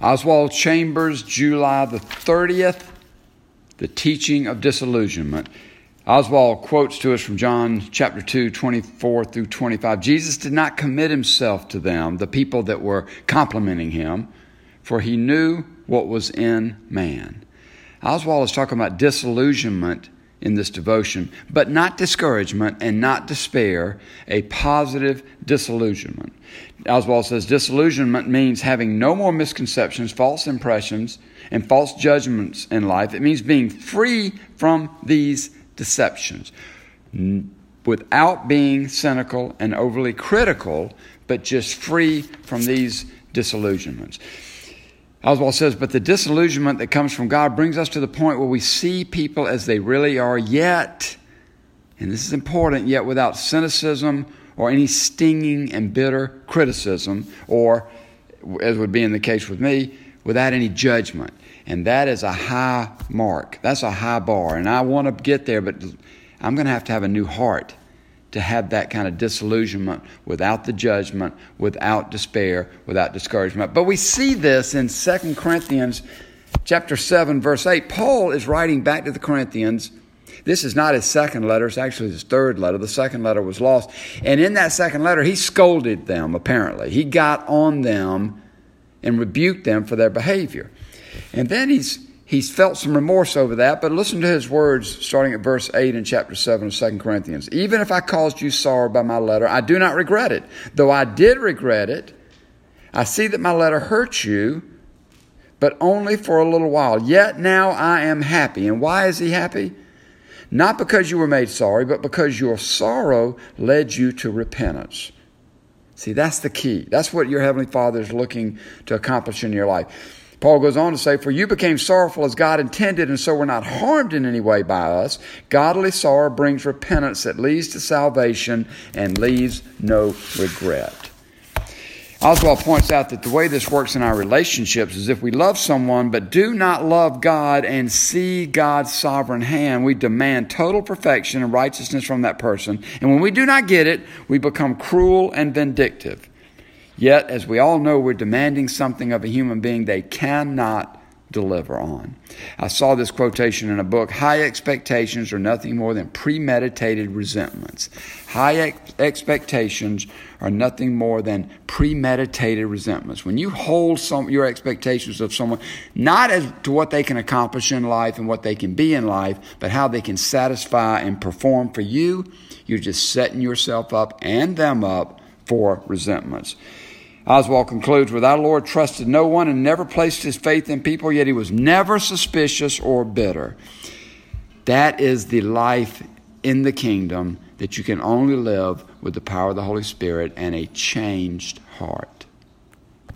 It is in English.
Oswald Chambers, July the 30th, The Teaching of Disillusionment. Oswald quotes to us from John chapter 2, 24 through 25. Jesus did not commit himself to them, the people that were complimenting him, for he knew what was in man. Oswald is talking about disillusionment in this devotion, but not discouragement and not despair, a positive disillusionment. Oswald says disillusionment means having no more misconceptions, false impressions, and false judgments in life. It means being free from these deceptions without being cynical and overly critical, but just free from these disillusionments. Oswald says, but the disillusionment that comes from God brings us to the point where we see people as they really are, yet, and this is important, yet without cynicism or any stinging and bitter criticism, or, as would be in the case with me, without any judgment. And that is a high mark. That's a high bar. And I want to get there, but I'm going to have to have a new heart to have that kind of disillusionment without the judgment, without despair, without discouragement. But we see this in 2 Corinthians chapter 7 verse 8. Paul is writing back to the Corinthians. This is not his second letter, it's actually his third letter. The second letter was lost. And in that second letter, he scolded them, apparently. He got on them and rebuked them for their behavior. And then he's He's felt some remorse over that, but listen to his words starting at verse 8 in chapter 7 of 2 Corinthians. Even if I caused you sorrow by my letter, I do not regret it. Though I did regret it, I see that my letter hurt you, but only for a little while. Yet now I am happy. And why is he happy? Not because you were made sorry, but because your sorrow led you to repentance. See, that's the key. That's what your Heavenly Father is looking to accomplish in your life. Paul goes on to say, For you became sorrowful as God intended, and so were not harmed in any way by us. Godly sorrow brings repentance that leads to salvation and leaves no regret. Oswald points out that the way this works in our relationships is if we love someone but do not love God and see God's sovereign hand, we demand total perfection and righteousness from that person. And when we do not get it, we become cruel and vindictive. Yet, as we all know, we're demanding something of a human being they cannot deliver on. I saw this quotation in a book High expectations are nothing more than premeditated resentments. High ex- expectations are nothing more than premeditated resentments. When you hold some, your expectations of someone, not as to what they can accomplish in life and what they can be in life, but how they can satisfy and perform for you, you're just setting yourself up and them up for resentments. Oswald concludes with Our Lord trusted no one and never placed his faith in people, yet he was never suspicious or bitter. That is the life in the kingdom that you can only live with the power of the Holy Spirit and a changed heart.